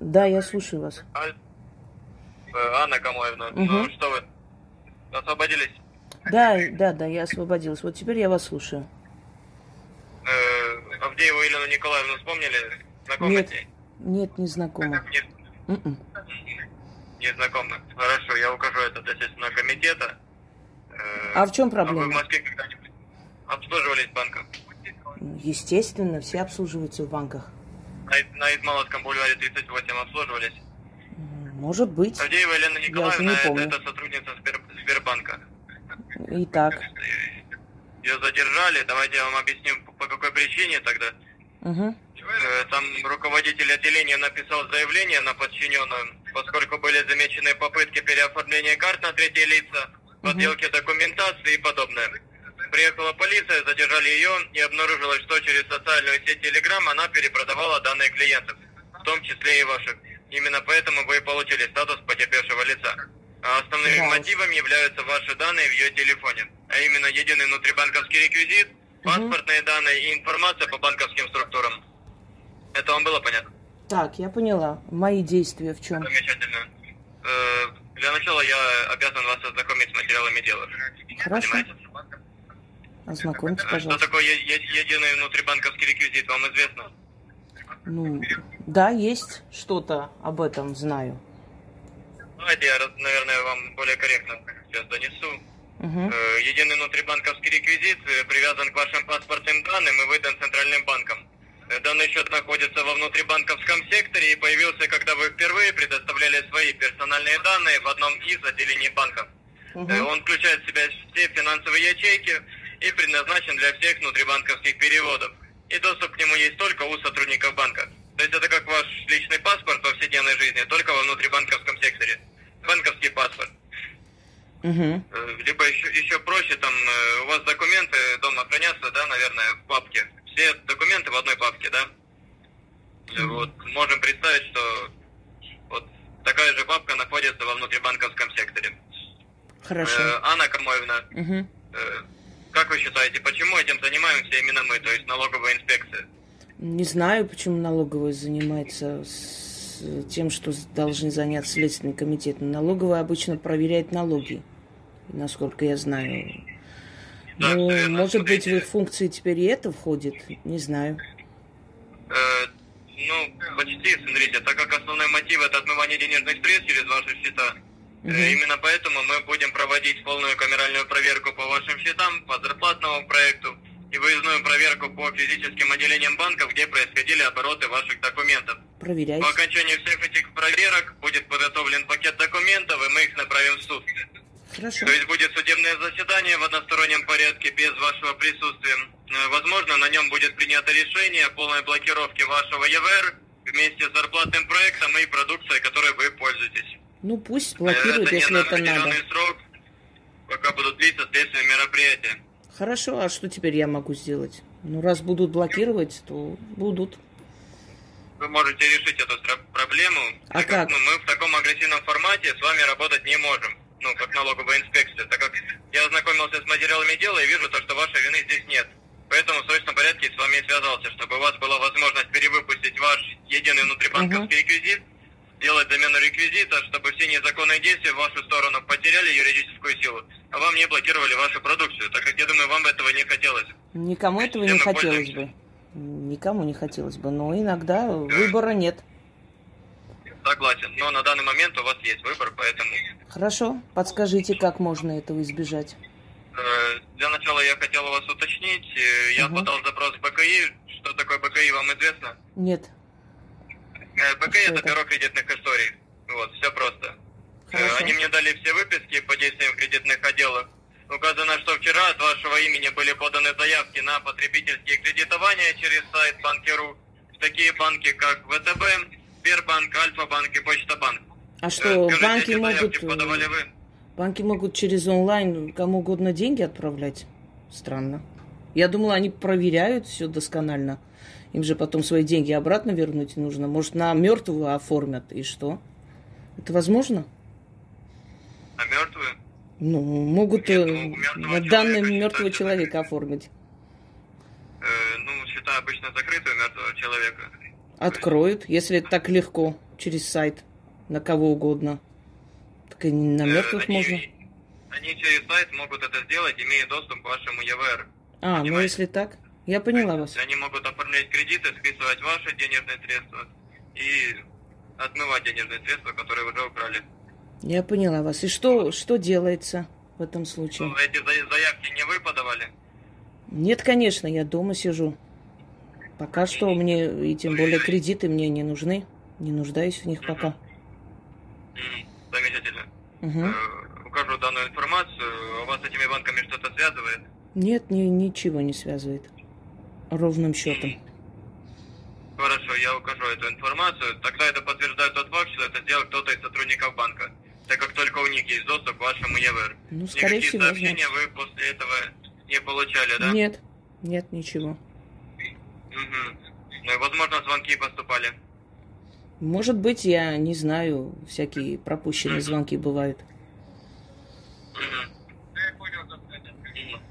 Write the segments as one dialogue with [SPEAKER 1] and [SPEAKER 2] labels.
[SPEAKER 1] Да, я слушаю вас.
[SPEAKER 2] Э, Анна Камоевна, ну
[SPEAKER 1] Мгм.
[SPEAKER 2] что вы, освободились?
[SPEAKER 1] Да, да, да, я освободилась. Вот теперь я вас слушаю.
[SPEAKER 2] Э, Авдееву Елену Николаевну вспомнили? Знакомы
[SPEAKER 1] Нет. Нет, не знакома.
[SPEAKER 2] Нет,
[SPEAKER 1] М-м.
[SPEAKER 2] не знакомы. Хорошо, я укажу это для Следственного комитета. Э,
[SPEAKER 1] А в чем
[SPEAKER 2] А вы в
[SPEAKER 1] проблема?
[SPEAKER 2] Москве когда-нибудь обслуживались в банках?
[SPEAKER 1] Естественно, все обслуживаются в банках.
[SPEAKER 2] На, на Измаловском бульваре 38 обслуживались?
[SPEAKER 1] Может быть.
[SPEAKER 2] Авдеева Елена
[SPEAKER 1] уже
[SPEAKER 2] Николаевна,
[SPEAKER 1] не
[SPEAKER 2] это,
[SPEAKER 1] помню.
[SPEAKER 2] это сотрудница Сбер- Сбербанка.
[SPEAKER 1] Итак.
[SPEAKER 2] Ее задержали, давайте я вам объясню, по- какой причине тогда.
[SPEAKER 1] Угу.
[SPEAKER 2] Там руководитель отделения написал заявление на подчиненную, поскольку были замечены попытки переоформления карт на третьи лица, подделки документации и подобное. Приехала полиция, задержали ее и обнаружилось, что через социальную сеть Telegram она перепродавала данные клиентов, в том числе и ваших. Именно поэтому вы и получили статус потерпевшего лица. А основными
[SPEAKER 1] Да уж.
[SPEAKER 2] мотивами являются ваши данные в ее телефоне, а именно единый внутрибанковский реквизит, паспортные данные и информация по банковским структурам. Это вам было понятно?
[SPEAKER 1] Так, я поняла. Мои действия в чем?
[SPEAKER 2] Замечательно. Э, Для начала я обязан вас ознакомить с материалами дела.
[SPEAKER 1] Хорошо.
[SPEAKER 2] Понимаете?
[SPEAKER 1] Ознакомьте,
[SPEAKER 2] Э, Что
[SPEAKER 1] пожалуйста.
[SPEAKER 2] такое единый внутрибанковский реквизит, вам известно?
[SPEAKER 1] Ну, да, есть что-то об этом знаю.
[SPEAKER 2] Давайте я, наверное, вам более корректно сейчас донесу.
[SPEAKER 1] Угу.
[SPEAKER 2] Единый внутрибанковский реквизит э, привязан к вашим паспортным данным и выдан Центральным банком. Э, Данный счет находится во внутрибанковском секторе и появился, когда вы впервые предоставляли свои персональные данные в одном из отделений банка. Э, Он включает в себя все финансовые ячейки и предназначен для всех внутрибанковских переводов. И доступ к нему есть только у сотрудников банка. То есть это как ваш личный паспорт в повседневной жизни, только во внутрибанковском секторе. Банковский паспорт.
[SPEAKER 1] Угу.
[SPEAKER 2] Либо еще, еще проще, там э, у вас документы дома хранятся, да, наверное, в папке. Все документы в одной папке, да? Э, Вот, можем представить, что вот такая же папка находится во внутрибанковском секторе.
[SPEAKER 1] Хорошо.
[SPEAKER 2] Э, Анна Камоевна,
[SPEAKER 1] Угу.
[SPEAKER 2] э, как вы считаете, почему этим занимаемся именно мы, то есть налоговая инспекция?
[SPEAKER 1] Не знаю, почему налоговая занимается с тем, что должны заняться Следственный комитет. Налоговая обычно проверяет налоги, насколько я знаю.
[SPEAKER 2] Да,
[SPEAKER 1] Ну,
[SPEAKER 2] верно.
[SPEAKER 1] может быть, в
[SPEAKER 2] Смотрите,
[SPEAKER 1] их функции теперь и это входит, не знаю.
[SPEAKER 2] э, ну, почти, смотрите, так как основной мотив это отмывание денежных средств через ваши счета,
[SPEAKER 1] Мгм.
[SPEAKER 2] именно поэтому мы будем проводить полную камеральную проверку по вашим счетам, по зарплатному проекту и выездную проверку по физическим отделениям банков, где происходили обороты ваших документов.
[SPEAKER 1] Проверяйте.
[SPEAKER 2] По окончании всех этих проверок будет подготовлен пакет документов, и мы их направим в суд.
[SPEAKER 1] Хорошо.
[SPEAKER 2] То есть будет судебное заседание в одностороннем порядке без вашего присутствия. Э, Возможно, на нем будет принято решение о полной блокировке вашего ЕВР вместе с зарплатным проектом и продукцией, которой вы пользуетесь.
[SPEAKER 1] Ну, пусть
[SPEAKER 2] Э,
[SPEAKER 1] блокируют,
[SPEAKER 2] не
[SPEAKER 1] если это надо.
[SPEAKER 2] срок, пока будут длиться следственные мероприятия.
[SPEAKER 1] Хорошо, а что теперь я могу сделать? Ну, раз будут блокировать, то будут.
[SPEAKER 2] Вы можете решить эту проблему.
[SPEAKER 1] А
[SPEAKER 2] так
[SPEAKER 1] как?
[SPEAKER 2] Ну, мы в таком агрессивном формате с вами работать не можем. Ну, как налоговая инспекция. Так как я ознакомился с материалами дела и вижу то, что вашей вины здесь нет. Поэтому в срочном порядке с вами связался, чтобы у вас была возможность перевыпустить ваш единый внутрибанковский реквизит, сделать замену реквизита, чтобы все незаконные действия в вашу сторону потеряли юридическую силу, а вам не блокировали вашу продукцию, так как я думаю, вам этого не хотелось.
[SPEAKER 1] Никому этого не хотелось бы. Никому не хотелось бы, но иногда выбора нет.
[SPEAKER 2] Согласен, но на данный момент у вас есть выбор, поэтому
[SPEAKER 1] Хорошо, подскажите, как можно этого избежать.
[SPEAKER 2] Э, Для начала я хотел у вас уточнить. э, Я
[SPEAKER 1] Мгм.
[SPEAKER 2] подал запрос в БКИ. Что такое БКИ, вам известно?
[SPEAKER 1] Нет.
[SPEAKER 2] Э,
[SPEAKER 1] Что
[SPEAKER 2] это
[SPEAKER 1] это?
[SPEAKER 2] бюро кредитных историй. Вот, все просто. Э,
[SPEAKER 1] Хорошо.
[SPEAKER 2] Они мне дали все выписки по действиям кредитных отделов. Указано, что вчера от вашего имени были поданы заявки на потребительские кредитования через сайт Банки.ру в такие банки, как ВТБ, Сбербанк, Альфа-банк и Почта-банк.
[SPEAKER 1] А
[SPEAKER 2] Э,
[SPEAKER 1] что,
[SPEAKER 2] скажите,
[SPEAKER 1] банки могут,
[SPEAKER 2] подавали
[SPEAKER 1] э,
[SPEAKER 2] вы?
[SPEAKER 1] банки могут через онлайн кому угодно деньги отправлять? Странно. Я думала, они проверяют все досконально. Им же потом свои деньги обратно вернуть нужно. Может, на мертвого оформят, и что? Это возможно?
[SPEAKER 2] На мертвую?
[SPEAKER 1] Ну, могут э,
[SPEAKER 2] ну, мертвого
[SPEAKER 1] на данные
[SPEAKER 2] человека
[SPEAKER 1] мертвого человека оформить.
[SPEAKER 2] Э, ну, счета обычно закрыты у мертвого человека.
[SPEAKER 1] Откроют, если это так легко, через сайт, на кого угодно. Так и на
[SPEAKER 2] Э,
[SPEAKER 1] мертвых
[SPEAKER 2] они-
[SPEAKER 1] можно.
[SPEAKER 2] Они через сайт могут это сделать, имея доступ к вашему ЕВР.
[SPEAKER 1] А, ну
[SPEAKER 2] понимаете?
[SPEAKER 1] если так, я поняла вас.
[SPEAKER 2] Они могут оформлять кредиты, списывать ваши денежные средства и отмывать денежные средства, которые вы уже украли.
[SPEAKER 1] Я поняла вас. И что, что делается в этом случае?
[SPEAKER 2] Ну, Эти за- заявки не вы подавали?
[SPEAKER 1] Нет, конечно, я дома сижу. Пока что мне, и тем более кредиты мне не нужны. Не нуждаюсь в них пока.
[SPEAKER 2] М, Замечательно.
[SPEAKER 1] Угу.
[SPEAKER 2] Э, Укажу данную информацию. У вас с этими банками что-то связывает?
[SPEAKER 1] Нет, ни- ничего не связывает. Ровным счетом.
[SPEAKER 2] Хорошо, я укажу эту информацию. Тогда это подтверждает тот факт, что это сделал кто-то из сотрудников банка. Так как только у них есть доступ к вашему ЕВР.
[SPEAKER 1] Ну, скорее
[SPEAKER 2] Никакие
[SPEAKER 1] всего,
[SPEAKER 2] сообщения
[SPEAKER 1] значит.
[SPEAKER 2] вы после этого не получали, да?
[SPEAKER 1] Нет, нет, ничего.
[SPEAKER 2] Мгм. Ну, и, возможно, звонки поступали.
[SPEAKER 1] Может быть, я не знаю, всякие пропущенные звонки бывают.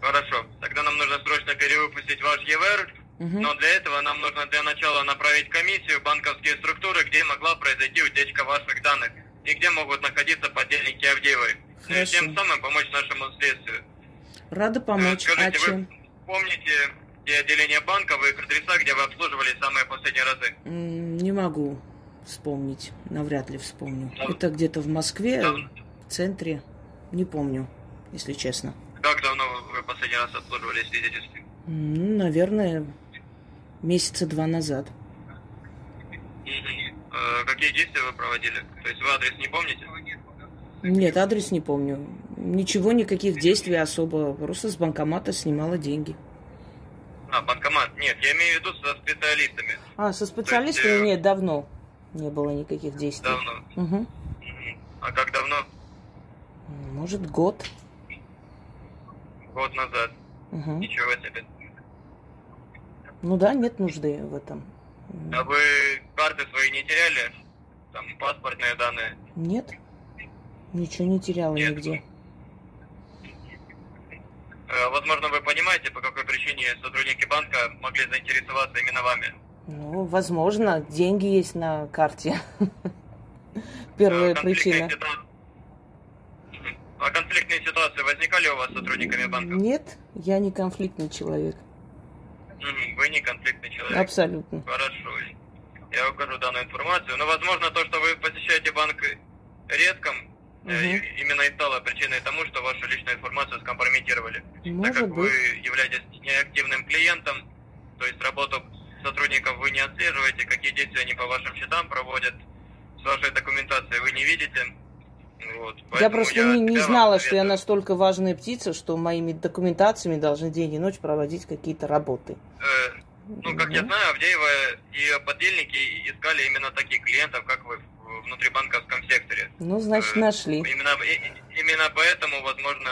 [SPEAKER 2] Хорошо. Тогда нам нужно срочно перевыпустить ваш ЕВР. Но для этого нам нужно для начала направить комиссию в банковские структуры, где могла произойти утечка ваших данных и где могут находиться подельники Авдеевой. Ну и тем самым помочь нашему следствию.
[SPEAKER 1] Рада
[SPEAKER 2] Э,
[SPEAKER 1] помочь. А
[SPEAKER 2] Скажите,
[SPEAKER 1] чем?
[SPEAKER 2] вы помните те отделения банка, в их адреса, где вы обслуживали самые последние разы?
[SPEAKER 1] Не могу вспомнить. Навряд ли вспомню.
[SPEAKER 2] Да.
[SPEAKER 1] Это где-то в Москве,
[SPEAKER 2] Дав-
[SPEAKER 1] в центре. Не помню, если честно.
[SPEAKER 2] Как давно вы последний раз обслуживались физически?
[SPEAKER 1] М, Ну, наверное, месяца два назад.
[SPEAKER 2] Мгм. Э, Какие действия вы проводили? То есть вы адрес не помните?
[SPEAKER 1] Нет, адрес не помню. Ничего, никаких действий особо. Просто с банкомата снимала деньги.
[SPEAKER 2] А, банкомат. Нет, я имею в виду со специалистами.
[SPEAKER 1] А, со специалистами
[SPEAKER 2] э,
[SPEAKER 1] нет, давно не было никаких действий.
[SPEAKER 2] Давно.
[SPEAKER 1] Угу.
[SPEAKER 2] А как давно?
[SPEAKER 1] Может, год.
[SPEAKER 2] Год назад.
[SPEAKER 1] Угу.
[SPEAKER 2] Ничего себе.
[SPEAKER 1] Ну да, нет нужды в этом.
[SPEAKER 2] А вы карты свои не теряли? Там паспортные данные?
[SPEAKER 1] Нет, ничего не теряла
[SPEAKER 2] Нет.
[SPEAKER 1] нигде.
[SPEAKER 2] Э, Возможно, вы понимаете, по какой причине сотрудники банка могли заинтересоваться именно вами.
[SPEAKER 1] Ну, возможно, деньги есть на карте. Первая причина.
[SPEAKER 2] ситуа- Мгм. Конфликтные ситуации возникали у вас с сотрудниками банка?
[SPEAKER 1] Нет, я не конфликтный человек.
[SPEAKER 2] Вы не конфликтный человек.
[SPEAKER 1] Абсолютно.
[SPEAKER 2] Хорошо. Я укажу данную информацию. Но, возможно, то, что вы посещаете банк редко, э,
[SPEAKER 1] Мгм.
[SPEAKER 2] именно и стало причиной тому, что вашу личную информацию скомпрометировали. так
[SPEAKER 1] Может
[SPEAKER 2] как вы
[SPEAKER 1] быть.
[SPEAKER 2] являетесь неактивным клиентом, то есть работу сотрудников вы не отслеживаете, какие действия они по вашим счетам проводят, с вашей документацией вы не видите. Вот,
[SPEAKER 1] Я просто не, не
[SPEAKER 2] вам
[SPEAKER 1] знала, что я настолько важная птица, что моими документациями должны день и ночь проводить какие-то работы.
[SPEAKER 2] э, ну, как я
[SPEAKER 1] Мгм.
[SPEAKER 2] знаю, Авдеева и подельники искали именно таких клиентов, как вы в внутрибанковском секторе.
[SPEAKER 1] Ну, значит,
[SPEAKER 2] Э,
[SPEAKER 1] нашли.
[SPEAKER 2] Именно, и- и- именно поэтому, возможно,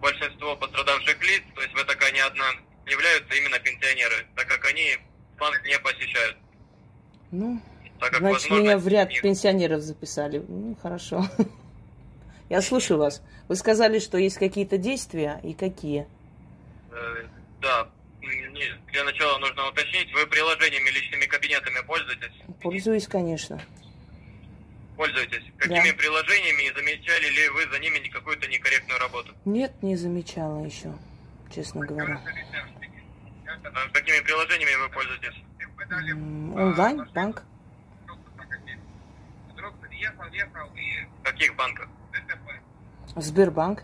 [SPEAKER 2] большинство пострадавших лиц, то есть вы такая не одна, являются именно пенсионеры, так как они банк не посещают.
[SPEAKER 1] Ну,
[SPEAKER 2] Так как,
[SPEAKER 1] значит,
[SPEAKER 2] возможно,
[SPEAKER 1] меня в ряд
[SPEAKER 2] их-
[SPEAKER 1] пенсионеров записали. Ну, хорошо. Я слушаю вас. Вы сказали, что есть какие-то действия, и какие?
[SPEAKER 2] э, да, для начала нужно уточнить, вы приложениями личными кабинетами пользуетесь?
[SPEAKER 1] Пользуюсь, конечно.
[SPEAKER 2] Пользуетесь. Какими приложениями и замечали ли вы за ними какую-то некорректную работу?
[SPEAKER 1] Нет, не замечала еще, честно говоря.
[SPEAKER 2] Какими приложениями вы пользуетесь?
[SPEAKER 1] Онлайн, банк.
[SPEAKER 2] В каких банках?
[SPEAKER 1] Сбербанк.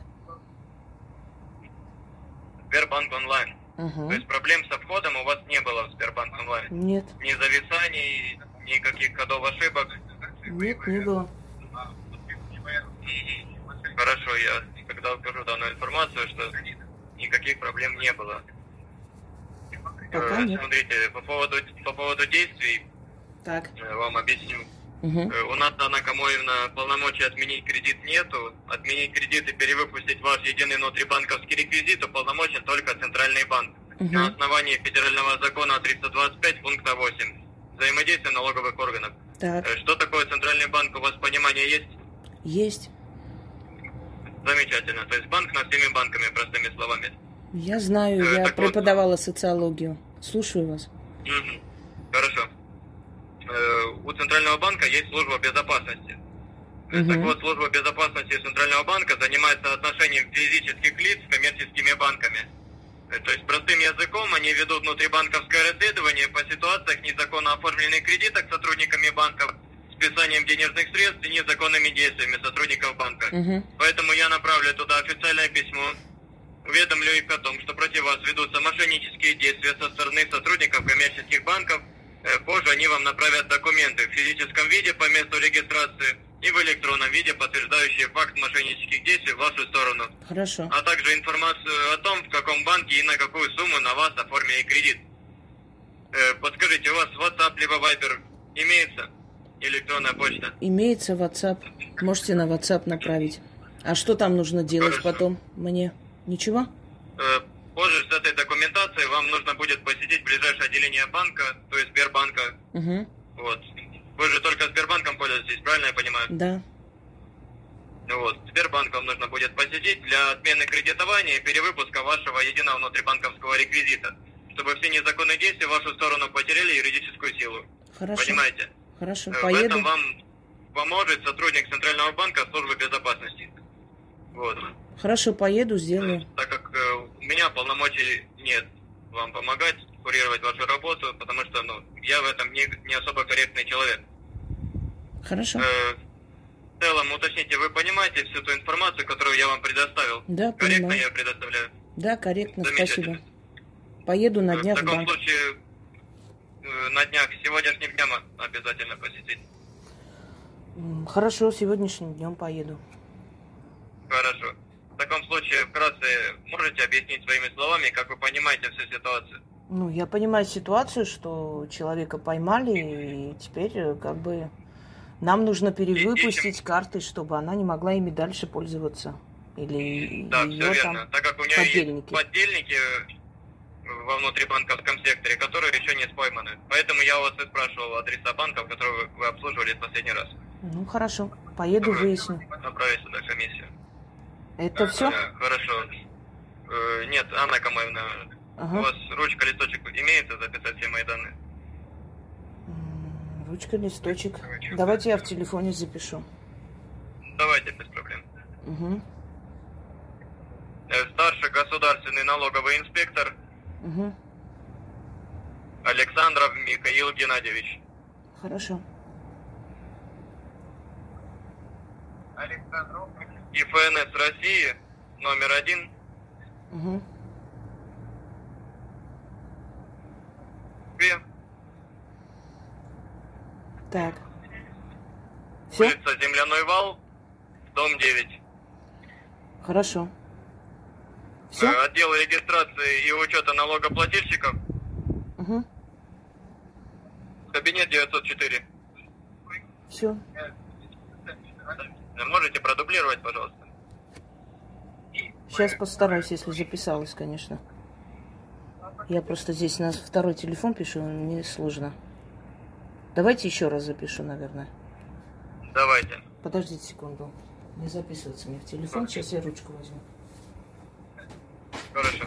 [SPEAKER 2] Сбербанк онлайн. То
[SPEAKER 1] Угу.
[SPEAKER 2] есть проблем со входом у вас не было в Сбербанк онлайн?
[SPEAKER 1] Нет,
[SPEAKER 2] Ни зависаний, никаких кодов ошибок?
[SPEAKER 1] нет, не было.
[SPEAKER 2] Хорошо, я когда укажу данную информацию, что никаких проблем не было.
[SPEAKER 1] Пока
[SPEAKER 2] Э,
[SPEAKER 1] нет.
[SPEAKER 2] Смотрите, по поводу, по поводу действий
[SPEAKER 1] Так.
[SPEAKER 2] э, вам объясню.
[SPEAKER 1] Угу.
[SPEAKER 2] У нас, Анна Камоевна, полномочий отменить кредит нету. Отменить кредит и перевыпустить ваш единый внутрибанковский реквизит уполномочен только Центральный банк.
[SPEAKER 1] Мгм.
[SPEAKER 2] На основании федерального закона 325 пункта 8. Взаимодействие налоговых органов.
[SPEAKER 1] Так,
[SPEAKER 2] Э, Что такое Центральный банк? У вас понимание есть?
[SPEAKER 1] есть.
[SPEAKER 2] Замечательно. То есть банк над всеми банками, простыми словами.
[SPEAKER 1] Я знаю,
[SPEAKER 2] Э,
[SPEAKER 1] я
[SPEAKER 2] так вот.
[SPEAKER 1] преподавала социологию. Слушаю вас.
[SPEAKER 2] Мгм. Хорошо. Центрального банка есть служба безопасности.
[SPEAKER 1] Мгм.
[SPEAKER 2] Так вот, служба безопасности Центрального банка занимается отношением физических лиц с коммерческими банками. Э, То есть, простым языком, они ведут внутрибанковское расследование по ситуациях незаконно оформленных кредитов сотрудниками банков, списанием денежных средств и незаконными действиями сотрудников банка.
[SPEAKER 1] Мгм.
[SPEAKER 2] Поэтому я направлю туда официальное письмо, уведомлю их о том, что против вас ведутся мошеннические действия со стороны сотрудников коммерческих банков. Э, Позже они вам направят документы в физическом виде по месту регистрации и в электронном виде, подтверждающие факт мошеннических действий в вашу сторону,
[SPEAKER 1] Хорошо.
[SPEAKER 2] а также информацию о том, в каком банке и на какую сумму на вас оформили кредит. Э, Подскажите, у вас WhatsApp либо Viber имеется? Электронная почта?
[SPEAKER 1] Имеется WhatsApp. Можете на WhatsApp направить. А что там нужно делать
[SPEAKER 2] Хорошо.
[SPEAKER 1] потом мне? Ничего?
[SPEAKER 2] Позже с этой документацией вам нужно будет посетить ближайшее отделение банка, то есть Сбербанка.
[SPEAKER 1] Угу.
[SPEAKER 2] Вот. Вы же только Сбербанком пользуетесь, правильно я понимаю?
[SPEAKER 1] Да.
[SPEAKER 2] Вот. Сбербанк вам нужно будет посетить для отмены кредитования и перевыпуска вашего единого внутрибанковского реквизита, чтобы все незаконные действия в вашу сторону потеряли юридическую силу.
[SPEAKER 1] Хорошо.
[SPEAKER 2] Понимаете?
[SPEAKER 1] Хорошо.
[SPEAKER 2] Э, В
[SPEAKER 1] Поеду.
[SPEAKER 2] этом вам поможет сотрудник Центрального банка службы безопасности. Вот.
[SPEAKER 1] Хорошо, поеду, сделаю.
[SPEAKER 2] так как э, у меня полномочий нет вам помогать, курировать вашу работу, потому что ну, я в этом не, не особо корректный человек.
[SPEAKER 1] Хорошо.
[SPEAKER 2] Э, в целом, уточните, вы понимаете всю ту информацию, которую я вам предоставил?
[SPEAKER 1] Да,
[SPEAKER 2] Корректно
[SPEAKER 1] понимаю.
[SPEAKER 2] я предоставляю?
[SPEAKER 1] Да, корректно,
[SPEAKER 2] Замечательно.
[SPEAKER 1] спасибо. Поеду на
[SPEAKER 2] Э,
[SPEAKER 1] днях
[SPEAKER 2] в
[SPEAKER 1] в
[SPEAKER 2] таком
[SPEAKER 1] банк.
[SPEAKER 2] случае, э, на днях сегодняшним днем обязательно посетить.
[SPEAKER 1] Хорошо, сегодняшним днем поеду.
[SPEAKER 2] Хорошо. В таком случае, вкратце, можете объяснить своими словами, как вы понимаете всю ситуацию?
[SPEAKER 1] Ну, я понимаю ситуацию, что человека поймали, и теперь э, как бы нам нужно перевыпустить карты, чтобы она не могла ими дальше пользоваться. Или
[SPEAKER 2] Да,
[SPEAKER 1] ее
[SPEAKER 2] все
[SPEAKER 1] там
[SPEAKER 2] верно. Так как у нее
[SPEAKER 1] подельники.
[SPEAKER 2] есть подельники э, во внутрибанковском секторе, которые еще не пойманы. Поэтому я у вас и спрашивал адреса банков, которые вы- обслуживали в последний раз.
[SPEAKER 1] Ну, хорошо, поеду, выясню.
[SPEAKER 2] Направить сюда комиссию.
[SPEAKER 1] Это все?
[SPEAKER 2] Э, Хорошо. Э, Нет, Анна Камаевна, у
[SPEAKER 1] Ага.
[SPEAKER 2] вас ручка, листочек имеется записать все мои данные?
[SPEAKER 1] Ручка, листочек. Давайте я в телефоне запишу.
[SPEAKER 2] Давайте, без проблем.
[SPEAKER 1] Угу.
[SPEAKER 2] Старший государственный налоговый инспектор
[SPEAKER 1] Угу.
[SPEAKER 2] Александров Михаил Геннадьевич.
[SPEAKER 1] Хорошо.
[SPEAKER 2] И ФНС России номер один
[SPEAKER 1] Угу.
[SPEAKER 2] Москве,
[SPEAKER 1] Так. Все?
[SPEAKER 2] улица Земляной вал, дом 9.
[SPEAKER 1] Хорошо. Все?
[SPEAKER 2] Э, Отдел регистрации и учета налогоплательщиков,
[SPEAKER 1] Угу.
[SPEAKER 2] кабинет 904.
[SPEAKER 1] Все.
[SPEAKER 2] Можете продублировать, пожалуйста?
[SPEAKER 1] Сейчас постараюсь, если записалась, конечно. Я просто здесь на второй телефон пишу, мне сложно. Давайте еще раз запишу, наверное.
[SPEAKER 2] Давайте.
[SPEAKER 1] Подождите секунду. Не записывается мне в телефон. Сейчас я ручку возьму.
[SPEAKER 2] Хорошо.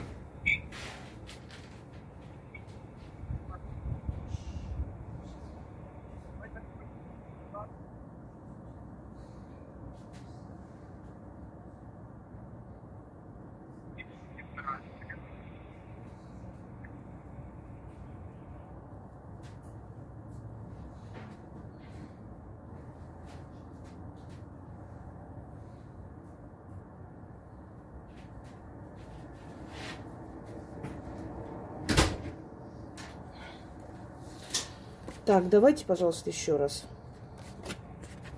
[SPEAKER 1] Так, давайте, пожалуйста, еще раз.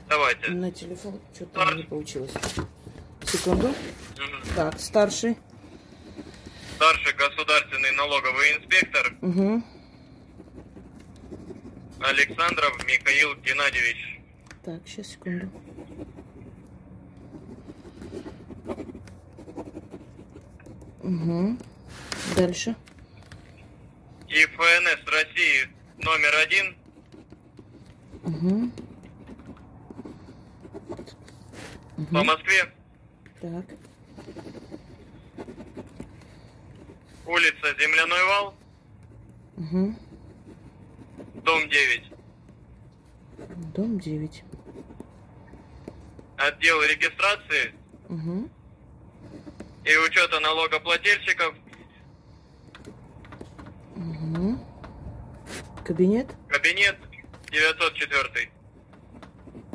[SPEAKER 2] Давайте.
[SPEAKER 1] На телефон что-то не получилось. Секунду.
[SPEAKER 2] Мгм.
[SPEAKER 1] Так, старший.
[SPEAKER 2] Старший государственный налоговый инспектор
[SPEAKER 1] Угу.
[SPEAKER 2] Александров Михаил Геннадьевич.
[SPEAKER 1] Так, сейчас, секунду. Угу. Дальше.
[SPEAKER 2] И ФНС России номер один
[SPEAKER 1] Угу.
[SPEAKER 2] По Москве,
[SPEAKER 1] Так.
[SPEAKER 2] улица Земляной вал,
[SPEAKER 1] Угу.
[SPEAKER 2] дом 9.
[SPEAKER 1] Дом 9.
[SPEAKER 2] Отдел регистрации
[SPEAKER 1] Угу.
[SPEAKER 2] и учета налогоплательщиков.
[SPEAKER 1] Угу. Кабинет?
[SPEAKER 2] Кабинет 904.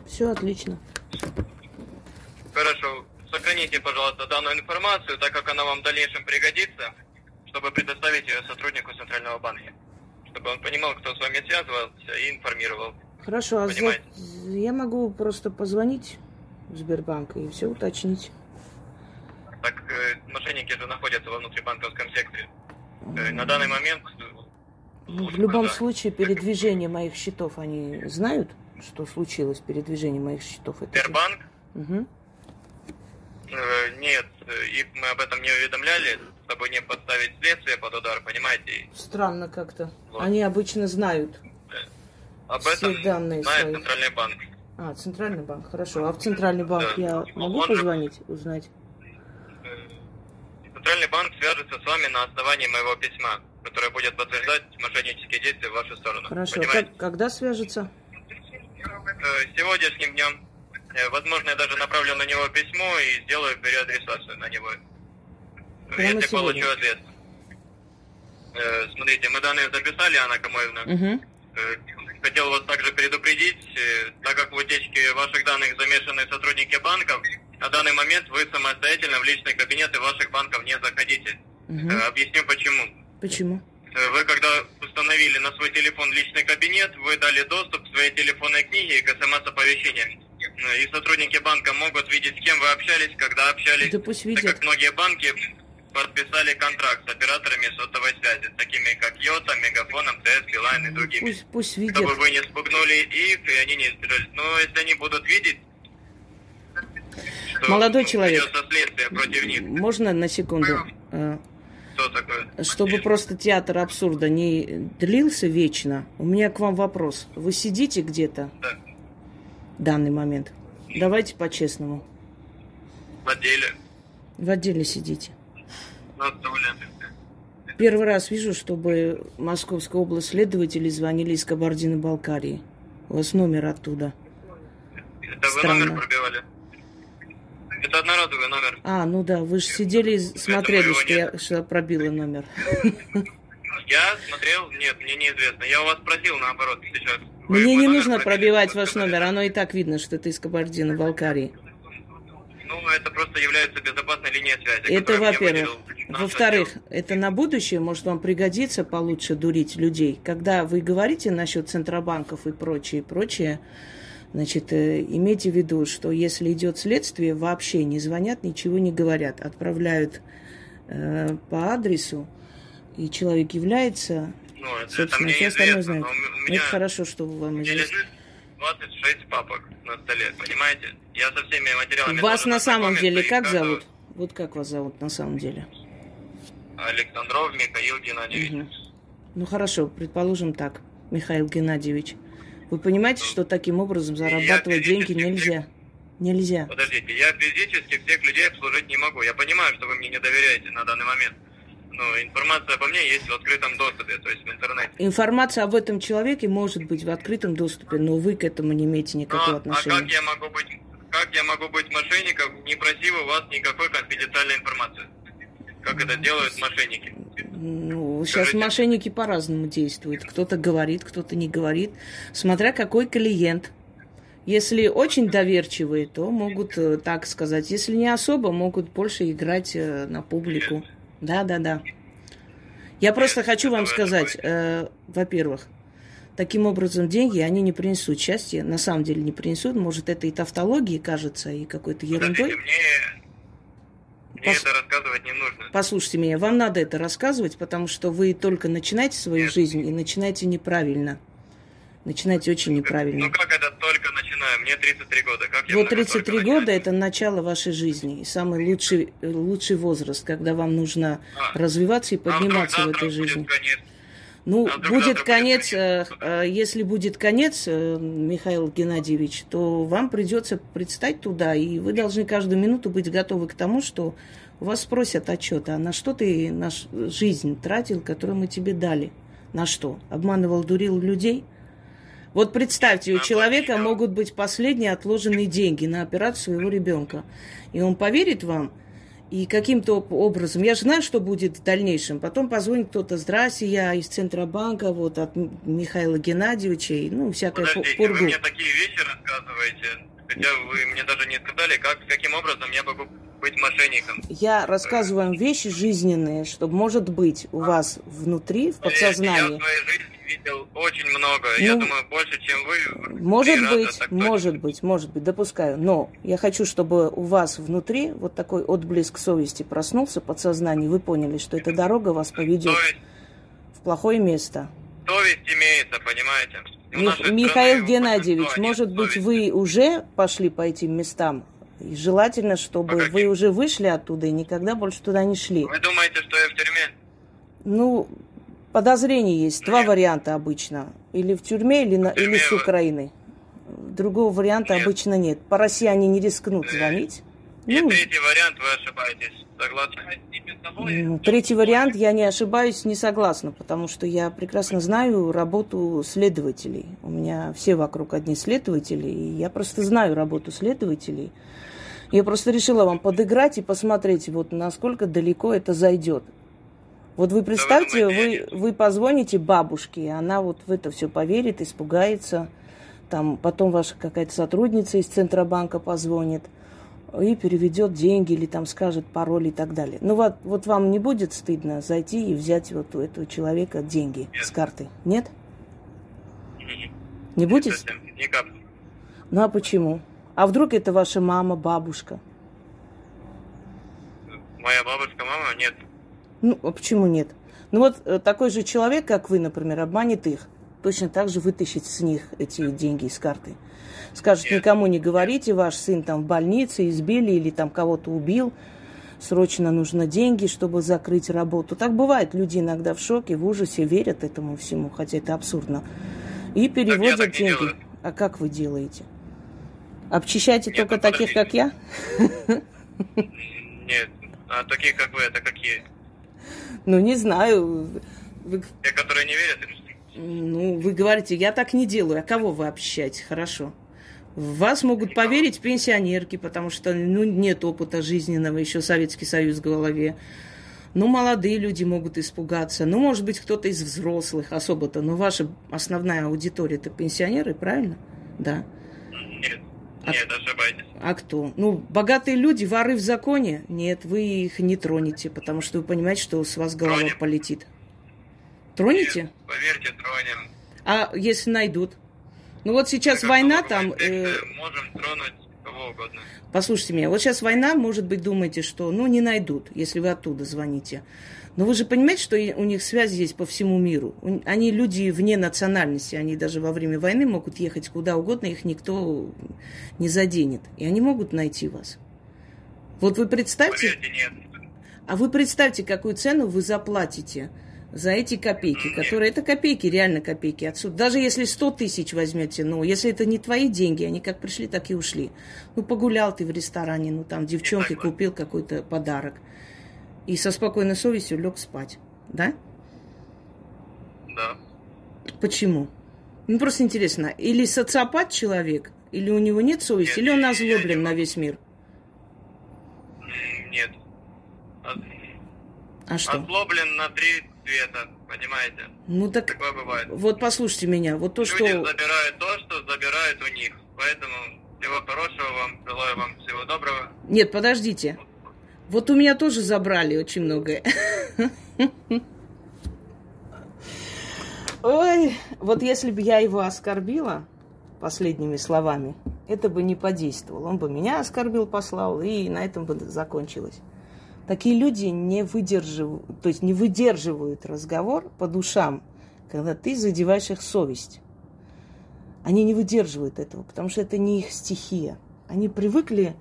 [SPEAKER 1] Все отлично.
[SPEAKER 2] Хорошо. Сохраните, пожалуйста, данную информацию, так как она вам в дальнейшем пригодится, чтобы предоставить ее сотруднику Центрального банка. Чтобы он понимал, кто с вами связывался и информировал.
[SPEAKER 1] Хорошо, а за- я могу просто позвонить в Сбербанк и все уточнить.
[SPEAKER 2] Так э, мошенники же находятся во внутрибанковском секторе. Э, на данный момент... э,
[SPEAKER 1] Ну, в любом
[SPEAKER 2] да.
[SPEAKER 1] случае, передвижение моих счетов, они знают, что случилось передвижение моих счетов? Это
[SPEAKER 2] Сбербанк?
[SPEAKER 1] Мгм.
[SPEAKER 2] Э, нет, э, их мы об этом не уведомляли, чтобы не подставить следствие под удар, понимаете?
[SPEAKER 1] Странно как-то.
[SPEAKER 2] Вот.
[SPEAKER 1] Они обычно знают.
[SPEAKER 2] Об
[SPEAKER 1] Все
[SPEAKER 2] этом
[SPEAKER 1] данные
[SPEAKER 2] знает
[SPEAKER 1] свои.
[SPEAKER 2] Центральный банк.
[SPEAKER 1] А, Центральный банк, хорошо. А в Центральный банк
[SPEAKER 2] Да.
[SPEAKER 1] я могу
[SPEAKER 2] Он же-
[SPEAKER 1] позвонить, узнать?
[SPEAKER 2] Э, Центральный банк свяжется с вами на основании моего письма, которое будет подтверждать мошеннические действия в вашу сторону.
[SPEAKER 1] Хорошо.
[SPEAKER 2] Понимаете?
[SPEAKER 1] Как- когда свяжется?
[SPEAKER 2] Э, Сегодняшним днем, э, возможно, я даже направлю на него письмо и сделаю переадресацию на него. Э,
[SPEAKER 1] Прямо
[SPEAKER 2] Если
[SPEAKER 1] сегодня?
[SPEAKER 2] получу ответ. Э, Смотрите, мы данные записали, Анна Камоевна.
[SPEAKER 1] Угу.
[SPEAKER 2] Э, Хотел вас также предупредить, э, так как в утечке ваших данных замешаны сотрудники банков, на данный момент вы самостоятельно в личные кабинеты ваших банков не заходите.
[SPEAKER 1] Угу.
[SPEAKER 2] Э, Объясню почему.
[SPEAKER 1] Почему?
[SPEAKER 2] Э, Вы когда установили на свой телефон личный кабинет, вы дали доступ к своей телефонной книге и к смс-оповещениям. Э, И сотрудники банка могут видеть, с кем вы общались, когда общались.
[SPEAKER 1] Да пусть
[SPEAKER 2] Так
[SPEAKER 1] видят.
[SPEAKER 2] как многие банки подписали контракт с операторами сотовой связи, такими как Йота, Мегафон, МТС, Билайн и другими.
[SPEAKER 1] Пусть, пусть видят.
[SPEAKER 2] Чтобы вы не спугнули их, и они не избежали. Но если они будут видеть,
[SPEAKER 1] Молодой человек. Можно на секунду? Э,
[SPEAKER 2] что такое?
[SPEAKER 1] Чтобы просто театр абсурда не длился вечно, у меня к вам вопрос. Вы сидите где-то
[SPEAKER 2] Да.
[SPEAKER 1] Данный момент? Давайте по-честному.
[SPEAKER 2] В отделе.
[SPEAKER 1] В отделе сидите.
[SPEAKER 2] Стуле.
[SPEAKER 1] Первый раз вижу, чтобы Московская область следователи звонили из Кабардино-Балкарии. У вас номер оттуда.
[SPEAKER 2] Это вы
[SPEAKER 1] Странно.
[SPEAKER 2] номер пробивали? Это одноразовый номер.
[SPEAKER 1] А, ну да, вы же сидели и смотрели, что я, что я пробила номер.
[SPEAKER 2] Я смотрел, нет, мне неизвестно. Я у вас просил наоборот сейчас.
[SPEAKER 1] Мне не нужно пробивать ваш номер, оно и так видно, что это из Кабардино-Балкарии.
[SPEAKER 2] Ну, это просто является безопасной линией связи.
[SPEAKER 1] Это, во-первых. Во-вторых, это на будущее может вам пригодиться получше дурить людей. Когда вы говорите насчет центробанков и прочее, прочее, значит, э, имейте в виду, что если идет следствие, вообще не звонят, ничего не говорят. Отправляют э, по адресу, и человек является,
[SPEAKER 2] Ну, это,
[SPEAKER 1] собственно, все остальное знают.
[SPEAKER 2] меня
[SPEAKER 1] Это хорошо, что вам известно.
[SPEAKER 2] лежит 26 папок на столе, понимаете? Я со всеми материалами...
[SPEAKER 1] Вас на самом деле как
[SPEAKER 2] каждого-
[SPEAKER 1] зовут? Вот как вас зовут на самом деле?
[SPEAKER 2] Александров Михаил Геннадьевич.
[SPEAKER 1] Мгм. Ну хорошо, предположим так, Михаил Геннадьевич. Вы понимаете, что таким образом зарабатывать деньги нельзя? Нельзя.
[SPEAKER 2] Подождите, я физически всех людей обслужить не могу. Я понимаю, что вы мне не доверяете на данный момент. Но информация обо мне есть в открытом доступе, то есть в интернете.
[SPEAKER 1] Информация об этом человеке может быть в открытом доступе, но вы к этому не имеете
[SPEAKER 2] Ну,
[SPEAKER 1] никакого
[SPEAKER 2] а
[SPEAKER 1] отношения.
[SPEAKER 2] как я могу быть, как я могу быть мошенником, не просив у вас никакой конфиденциальной информации? Как это делают мошенники?
[SPEAKER 1] Ну, сейчас
[SPEAKER 2] Скажите.
[SPEAKER 1] мошенники по-разному действуют. Кто-то говорит, кто-то не говорит. Смотря какой клиент. Если очень доверчивые, то могут э, так сказать. Если не особо, могут больше играть э, на публику. Да, да, да. Я просто хочу вам сказать, э, во-первых, таким образом деньги, они не принесут счастья. На самом деле не принесут. Может, это и тавтологии кажется, и какой-то ерундой.
[SPEAKER 2] мне, мне
[SPEAKER 1] Пос-
[SPEAKER 2] это рассказывать не нужно.
[SPEAKER 1] Послушайте меня, вам надо это рассказывать, потому что вы только начинаете свою
[SPEAKER 2] Нет.
[SPEAKER 1] жизнь и начинаете неправильно. Начинаете очень неправильно.
[SPEAKER 2] Ну как это только начинаю? Мне 33 года. Как я
[SPEAKER 1] Вот
[SPEAKER 2] могу
[SPEAKER 1] 33
[SPEAKER 2] только
[SPEAKER 1] года это начало вашей жизни. И самый лучший, лучший возраст, когда вам нужно
[SPEAKER 2] А.
[SPEAKER 1] развиваться и
[SPEAKER 2] А
[SPEAKER 1] подниматься в
[SPEAKER 2] завтра
[SPEAKER 1] этой жизни.
[SPEAKER 2] конец?
[SPEAKER 1] Ну,
[SPEAKER 2] а
[SPEAKER 1] будет
[SPEAKER 2] завтра будет
[SPEAKER 1] конец,
[SPEAKER 2] конец?
[SPEAKER 1] э, э, если будет конец, э, Михаил Геннадьевич, то вам придется предстать туда, и вы должны каждую минуту быть готовы к тому, что у вас спросят отчет, а на что ты наш жизнь тратил, которую мы тебе дали? На что? Обманывал, дурил людей? Вот представьте, у человека могут быть последние отложенные деньги на операцию своего ребенка. И он поверит вам, и каким-то образом, я же знаю, что будет в дальнейшем. Потом позвонит кто-то, здрасте, я из Центробанка, вот от Михаила Геннадьевича, и, ну, всякое
[SPEAKER 2] Подождите,
[SPEAKER 1] пургу.
[SPEAKER 2] вы мне такие вещи рассказываете, хотя вы мне даже не сказали, как, каким образом я могу быть мошенником.
[SPEAKER 1] Я рассказываю вам вещи жизненные, чтобы, может быть, у вас внутри, в
[SPEAKER 2] Поверьте, Я в
[SPEAKER 1] подсознании,
[SPEAKER 2] своей жизни видел очень много.
[SPEAKER 1] Ну,
[SPEAKER 2] я думаю, больше, чем вы.
[SPEAKER 1] Может
[SPEAKER 2] три раза,
[SPEAKER 1] быть,
[SPEAKER 2] так точно.
[SPEAKER 1] может быть, может быть, допускаю. Но я хочу, чтобы у вас внутри вот такой отблеск совести проснулся, подсознание, вы поняли, что эта дорога вас поведет
[SPEAKER 2] Совесть,
[SPEAKER 1] в плохое место.
[SPEAKER 2] совесть имеется, понимаете?
[SPEAKER 1] Мих- Михаил Геннадьевич, может быть,
[SPEAKER 2] совести.
[SPEAKER 1] вы уже пошли по этим местам? И желательно, чтобы
[SPEAKER 2] По
[SPEAKER 1] вы уже вышли оттуда и никогда больше туда не шли.
[SPEAKER 2] Вы думаете, что я в тюрьме?
[SPEAKER 1] Ну, подозрение есть. Два
[SPEAKER 2] Нет.
[SPEAKER 1] варианта обычно. Или в тюрьме, или, на,
[SPEAKER 2] В тюрьме
[SPEAKER 1] или с Украины. Другого варианта
[SPEAKER 2] Нет.
[SPEAKER 1] обычно нет. По России они не рискнут звонить.
[SPEAKER 2] И
[SPEAKER 1] Ну,
[SPEAKER 2] третий вариант, вы ошибаетесь. Согласны?
[SPEAKER 1] третий вариант, я не ошибаюсь, не согласна, потому что я прекрасно знаю работу следователей. У меня все вокруг одни следователи, и я просто знаю работу следователей. Я просто решила вам подыграть и посмотреть, вот насколько далеко это зайдет. Вот вы представьте, вы, вы позвоните бабушке, и она вот в это все поверит, испугается. Там потом ваша какая-то сотрудница из Центробанка позвонит и переведет деньги или там скажет пароль и так далее. Ну вот, вот вам не будет стыдно зайти и взять вот у этого человека деньги
[SPEAKER 2] Нет.
[SPEAKER 1] с карты? Нет? Не будет?
[SPEAKER 2] Никак.
[SPEAKER 1] Ну а почему? А вдруг это ваша мама, бабушка?
[SPEAKER 2] Моя бабушка, мама, нет.
[SPEAKER 1] Ну, а почему нет? Ну вот э, такой же человек, как вы, например, обманет их, точно так же вытащит с них эти деньги из карты. Скажет,
[SPEAKER 2] Нет.
[SPEAKER 1] никому не говорите, ваш сын там в больнице, избили или там кого-то убил, срочно нужно деньги, чтобы закрыть работу. Так бывает, люди иногда в шоке, в ужасе, верят этому всему, хотя это абсурдно. И переводят деньги. А как вы делаете? Обчищаете
[SPEAKER 2] Нет,
[SPEAKER 1] только
[SPEAKER 2] ну,
[SPEAKER 1] таких, как я?
[SPEAKER 2] Нет. А такие, как вы, это какие?
[SPEAKER 1] Ну, не знаю. Вы
[SPEAKER 2] Те, которые не верят? что?
[SPEAKER 1] Ну, вы говорите, я так не делаю. А кого вы общаете? Хорошо. В вас могут поверить пенсионерки, потому что ну, нет опыта жизненного, еще Советский Союз в голове. Ну, молодые люди могут испугаться. Ну, может быть, кто-то из взрослых особо-то. Но ваша основная аудитория это пенсионеры, правильно? Да.
[SPEAKER 2] Нет.
[SPEAKER 1] А-
[SPEAKER 2] Нет, ошибаетесь.
[SPEAKER 1] А кто? Ну, богатые люди, воры в законе? Нет, вы их не тронете, потому что вы понимаете, что с вас голова
[SPEAKER 2] Тронем.
[SPEAKER 1] полетит. Тронете?
[SPEAKER 2] Нет, поверьте, тронем.
[SPEAKER 1] А если найдут? Ну вот сейчас война там...
[SPEAKER 2] бывает,
[SPEAKER 1] э,
[SPEAKER 2] Можем тронуть кого угодно.
[SPEAKER 1] послушайте меня, вот сейчас война, может быть, думаете, что ну не найдут, если вы оттуда звоните. Но вы же понимаете, что у них связи есть по всему миру. Они люди вне национальности, они даже во время войны могут ехать куда угодно, их никто не заденет. И они могут найти вас. Вот вы представьте,
[SPEAKER 2] Поверьте, нет.
[SPEAKER 1] а вы представьте, какую цену вы заплатите за эти копейки, которые... Это копейки, реально копейки отсюда. Даже если 100 тысяч возьмете, ну, если это не твои деньги, они как пришли, так и ушли. Ну, погулял ты в ресторане, ну, там, девчонке купил какой-то подарок. И со спокойной совестью лег спать. Да?
[SPEAKER 2] Да.
[SPEAKER 1] Почему? Ну, просто интересно, или социопат человек, или у него нет совести,
[SPEAKER 2] Нет,
[SPEAKER 1] или он озлоблен
[SPEAKER 2] не
[SPEAKER 1] на весь мир.
[SPEAKER 2] Нет.
[SPEAKER 1] А что?
[SPEAKER 2] Озлоблен на три цвета, понимаете?
[SPEAKER 1] Ну, так
[SPEAKER 2] Такое бывает.
[SPEAKER 1] вот послушайте меня, вот то,
[SPEAKER 2] Люди
[SPEAKER 1] что...
[SPEAKER 2] забирают то, что забирают у них. Поэтому всего хорошего вам, желаю вам всего доброго.
[SPEAKER 1] Нет, подождите. Вот у меня тоже забрали очень многое. Ой, вот если бы я его оскорбила последними словами, это бы не подействовало. Он бы меня оскорбил, послал, и на этом бы закончилось. Такие люди не выдерживают, то есть не выдерживают разговор по душам, когда ты задеваешь их совесть. Они не выдерживают этого, потому что это не их стихия. Они привыкли,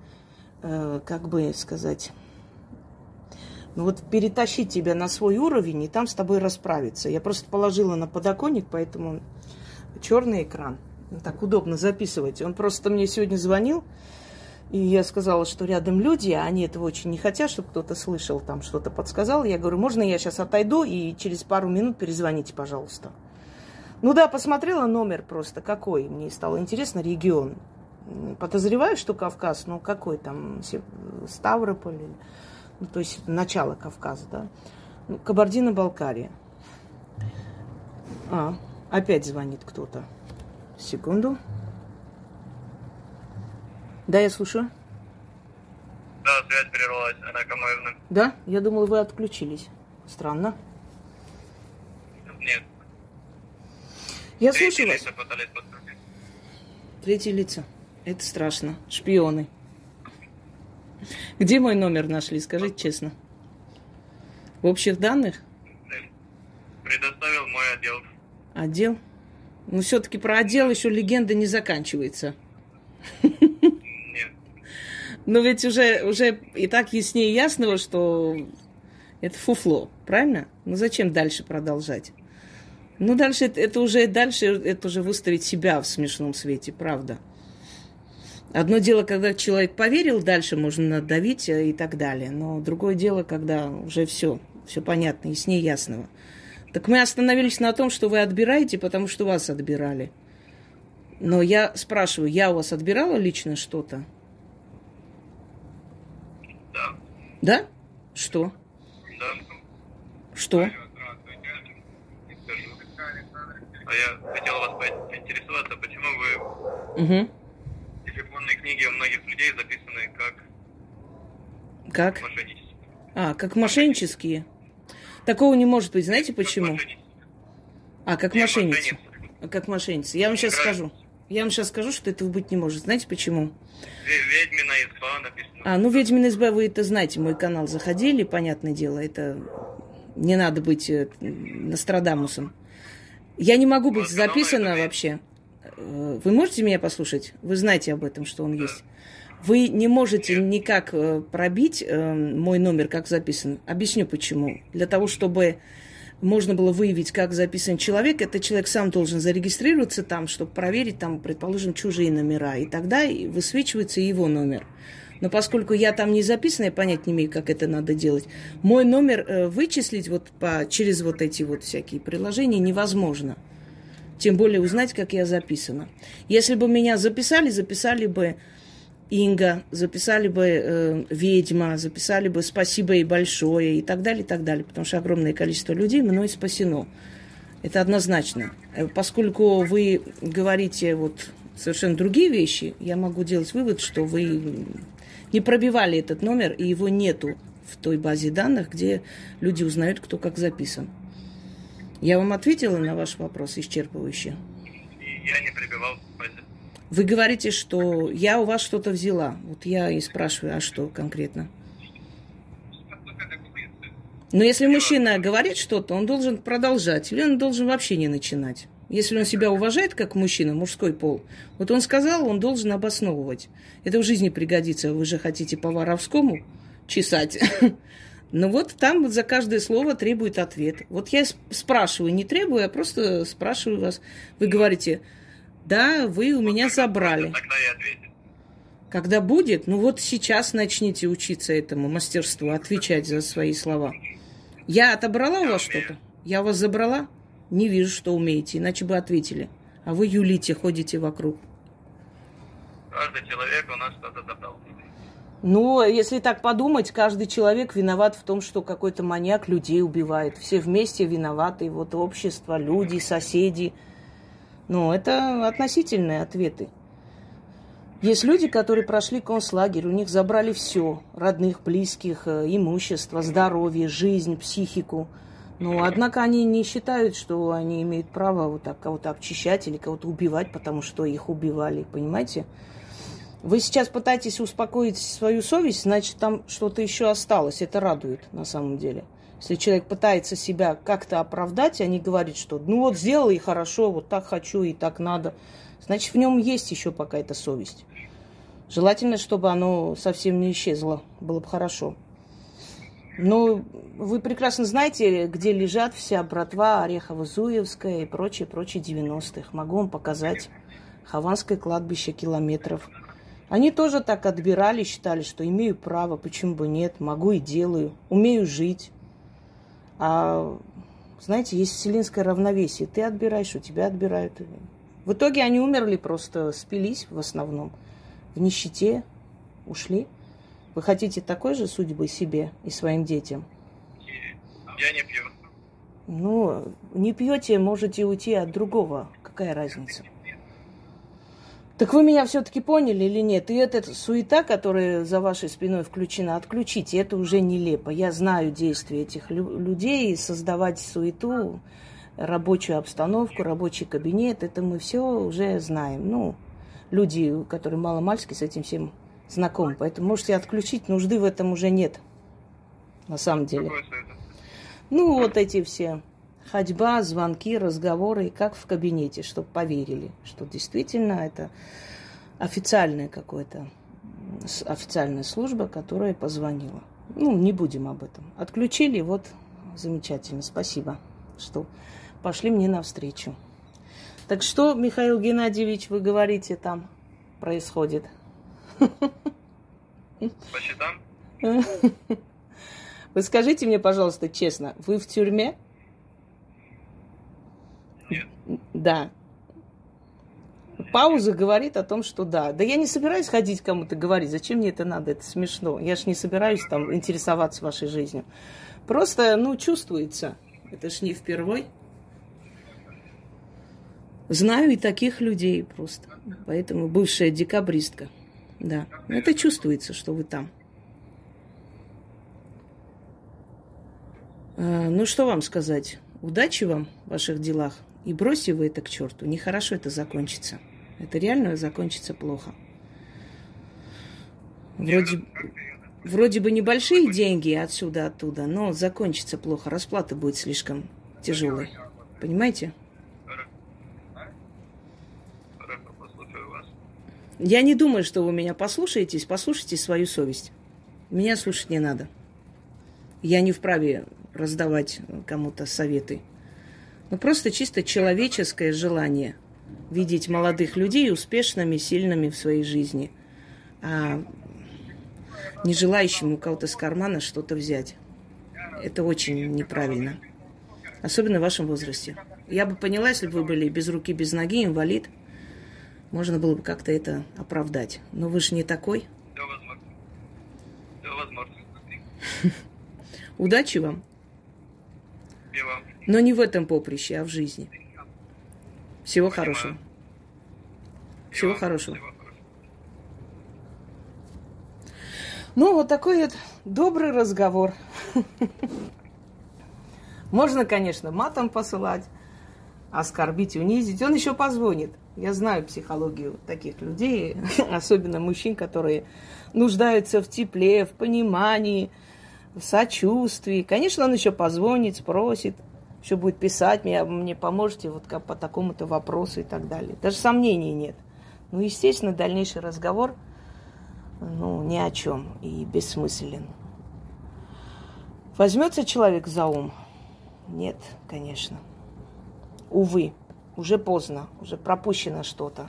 [SPEAKER 1] э, как бы сказать, ну вот перетащить тебя на свой уровень и там с тобой расправиться. Я просто положила на подоконник, поэтому черный экран. Ну, Так удобно записывать. Он просто мне сегодня звонил, и я сказала, что рядом люди, а они этого очень не хотят, чтобы кто-то слышал, там что-то подсказал. Я говорю, можно я сейчас отойду и через пару минут перезвоните, пожалуйста. Ну да, посмотрела номер просто какой. Мне стало интересно регион. Подозреваю, что Кавказ, ну какой там, Ставрополь, ну, то есть начало Кавказа, да. Ну, Кабардино-Балкария. А, опять звонит кто-то. Секунду. Да, я слушаю.
[SPEAKER 2] Да, связь прервалась, Анна Камаевна.
[SPEAKER 1] Да? Я думала, вы отключились. Странно.
[SPEAKER 2] Нет.
[SPEAKER 1] Я
[SPEAKER 2] Третьи
[SPEAKER 1] слушаю вас. Третьи лица. Это страшно. Шпионы. Где мой номер нашли? Скажите честно. В общих данных?
[SPEAKER 2] Предоставил мой отдел.
[SPEAKER 1] Отдел? Ну, все-таки про отдел еще легенда не заканчивается. Но ведь уже, уже и так яснее ясного, что это фуфло, правильно? Ну зачем дальше продолжать? Ну дальше это, это уже дальше это уже выставить себя в смешном свете, правда. Одно дело, когда человек поверил, дальше можно надавить э, и так далее. Но другое дело, когда уже все, все понятно, яснее ясного. Так мы остановились на том, что вы отбираете, потому что вас отбирали. Но я спрашиваю, я у вас отбирала лично что-то?
[SPEAKER 2] Да.
[SPEAKER 1] Что?
[SPEAKER 2] Да.
[SPEAKER 1] Что?
[SPEAKER 2] А я хотел вас поинтересоваться, почему вы
[SPEAKER 1] Угу.
[SPEAKER 2] в телефонной книге у многих людей записаны как
[SPEAKER 1] Как?
[SPEAKER 2] мошенничество.
[SPEAKER 1] А, как мошеннические. Такого не может быть. Знаете почему?
[SPEAKER 2] Мошенничество.
[SPEAKER 1] А, как мошенница. А, Как мошенница. Я вам сейчас скажу. Я вам сейчас скажу, что этого быть не может. Знаете почему?
[SPEAKER 2] Ве- Ведьмина изба написано.
[SPEAKER 1] А, ну, Ведьмин СБ, вы это знаете, мой канал заходили, понятное дело, это не надо быть э, Нострадамусом. Я не могу быть записана вообще. Э, Вы можете меня послушать? Вы знаете об этом, что он есть. Вы не можете никак э, пробить э, мой номер, как записан. Объясню почему. Для того, чтобы можно было выявить, как записан человек, этот человек сам должен зарегистрироваться там, чтобы проверить там, предположим, чужие номера. И тогда высвечивается его номер. Но поскольку я там не записана, я понять не имею, как это надо делать. Мой номер э, вычислить вот по, через вот эти вот всякие приложения невозможно. Тем более узнать, как я записана. Если бы меня записали, записали бы Инга, записали бы э, ведьма, записали бы спасибо и большое и так далее, и так далее. Потому что огромное количество людей мной спасено. Это однозначно. Э, Поскольку вы говорите вот совершенно другие вещи, я могу делать вывод, что вы не пробивали этот номер, и его нету в той базе данных, где люди узнают, кто как записан. Я вам ответила на ваш вопрос исчерпывающе.
[SPEAKER 2] Я не прибивал базе.
[SPEAKER 1] Вы говорите, что я у вас что-то взяла. Вот я и спрашиваю, а что конкретно? Но если мужчина говорит что-то, он должен продолжать, или он должен вообще не начинать. Если он себя уважает как мужчина, мужской пол, вот он сказал, он должен обосновывать. Это в жизни пригодится. Вы же хотите по воровскому чесать. Ну вот там за каждое слово требует ответ. Вот я спрашиваю, не требую, а просто спрашиваю вас. Вы говорите, да, вы у меня забрали.
[SPEAKER 2] Тогда и ответит.
[SPEAKER 1] Когда будет, ну вот сейчас начните учиться этому мастерству, отвечать за свои слова. Я отобрала у
[SPEAKER 2] Я
[SPEAKER 1] вас что-то? Я вас забрала? Не вижу, что умеете, иначе бы ответили. А вы юлите, ходите вокруг.
[SPEAKER 2] Каждый человек у нас что-то забрал.
[SPEAKER 1] Ну, если так подумать, каждый человек виноват в том, что какой-то маньяк людей убивает. Все вместе виноваты. Вот общество, люди, соседи. Ну, это относительные ответы. Есть люди, которые прошли концлагерь, у них забрали все. Родных, близких, э, имущество, здоровье, жизнь, психику. Но, однако, они не считают, что они имеют право вот так кого-то обчищать или кого-то убивать, потому что их убивали, понимаете? Вы сейчас пытаетесь успокоить свою совесть, значит, там что-то еще осталось. Это радует на самом деле. Если человек пытается себя как-то оправдать, а не говорит, что ну вот сделал и хорошо, вот так хочу и так надо, значит, в нем есть еще какая-то совесть. Желательно, чтобы оно совсем не исчезло. Было бы хорошо. Но вы прекрасно знаете, где лежат вся братва Орехово-Зуевская и прочие, прочие 90-х. Могу вам показать. Хованское кладбище километров. Они тоже так отбирали, считали, что имею право, почему бы нет, могу и делаю, умею жить. А Знаете, есть вселенское равновесие. Ты отбираешь, у тебя отбирают. В итоге они умерли, просто спились в основном. В нищете ушли. Вы хотите такой же судьбы себе и своим детям?
[SPEAKER 2] Я не пью.
[SPEAKER 1] Ну, не пьете, можете уйти от другого. Какая разница? Так вы меня все-таки поняли или нет? И эта суета, которая за вашей спиной включена, отключите. Это уже нелепо. Я знаю действия этих лю- людей. Создавать суету, рабочую обстановку, рабочий кабинет, это мы все уже знаем. Ну, люди, которые мало-мальски с этим всем знакомы. Поэтому можете отключить, нужды в этом уже нет. На самом деле. Ну, вот эти все ходьба, звонки, разговоры, как в кабинете, чтобы поверили, что действительно это официальная какая-то официальная служба, которая позвонила. Ну, не будем об этом. Отключили, вот замечательно, спасибо, что пошли мне навстречу. Так что, Михаил Геннадьевич, вы говорите там происходит?
[SPEAKER 2] По счетам?
[SPEAKER 1] Вы скажите мне, пожалуйста, честно, вы в тюрьме? Да. Пауза говорит о том, что да. Да я не собираюсь ходить кому-то говорить, зачем мне это надо, это смешно. Я ж не собираюсь там интересоваться вашей жизнью. Просто, ну, чувствуется. Это ж не впервой. Знаю и таких людей просто. Поэтому бывшая декабристка. Да. Это чувствуется, что вы там. А, Ну, что вам сказать? Удачи вам в ваших делах. И бросьте вы это к черту. Нехорошо это закончится. Это реально закончится плохо. Вроде, вроде бы небольшие деньги отсюда, оттуда, но закончится плохо. Расплата будет слишком тяжелой. Понимаете? Я не думаю, что вы меня послушаетесь. Послушайте свою совесть. Меня слушать не надо. Я не вправе раздавать кому-то советы. Ну, просто чисто человеческое желание видеть молодых людей успешными, сильными в своей жизни, а не желающим у кого-то с кармана что-то взять. Это очень неправильно. Особенно в вашем возрасте. Я бы поняла, если бы вы были без руки, без ноги, инвалид. Можно было бы как-то это оправдать. Но вы же не такой.
[SPEAKER 2] Все возможно. Все возможно.
[SPEAKER 1] Удачи вам.
[SPEAKER 2] И вам.
[SPEAKER 1] Но не в этом поприще, а в жизни. Всего хорошего.
[SPEAKER 2] Всего хорошего.
[SPEAKER 1] Ну, вот такой вот добрый разговор. Можно, конечно, матом посылать, оскорбить, унизить. Он еще позвонит. Я знаю психологию таких людей, особенно мужчин, которые нуждаются в тепле, в понимании, в сочувствии. Конечно, он еще позвонит, спросит, еще будет писать мне, мне поможете вот как по такому-то вопросу и так далее. Даже сомнений нет. Ну, естественно, дальнейший разговор, ну, ни о чем и бессмыслен. Возьмется человек за ум? Нет, конечно. Увы, уже поздно, уже пропущено что-то.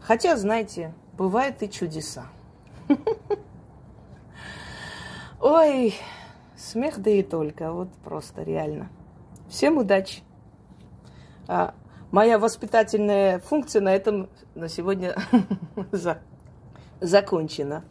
[SPEAKER 1] Хотя, знаете, бывают и чудеса. Ой, смех да и только, вот просто реально. Всем удачи. А, моя воспитательная функция на этом на сегодня за- закончена.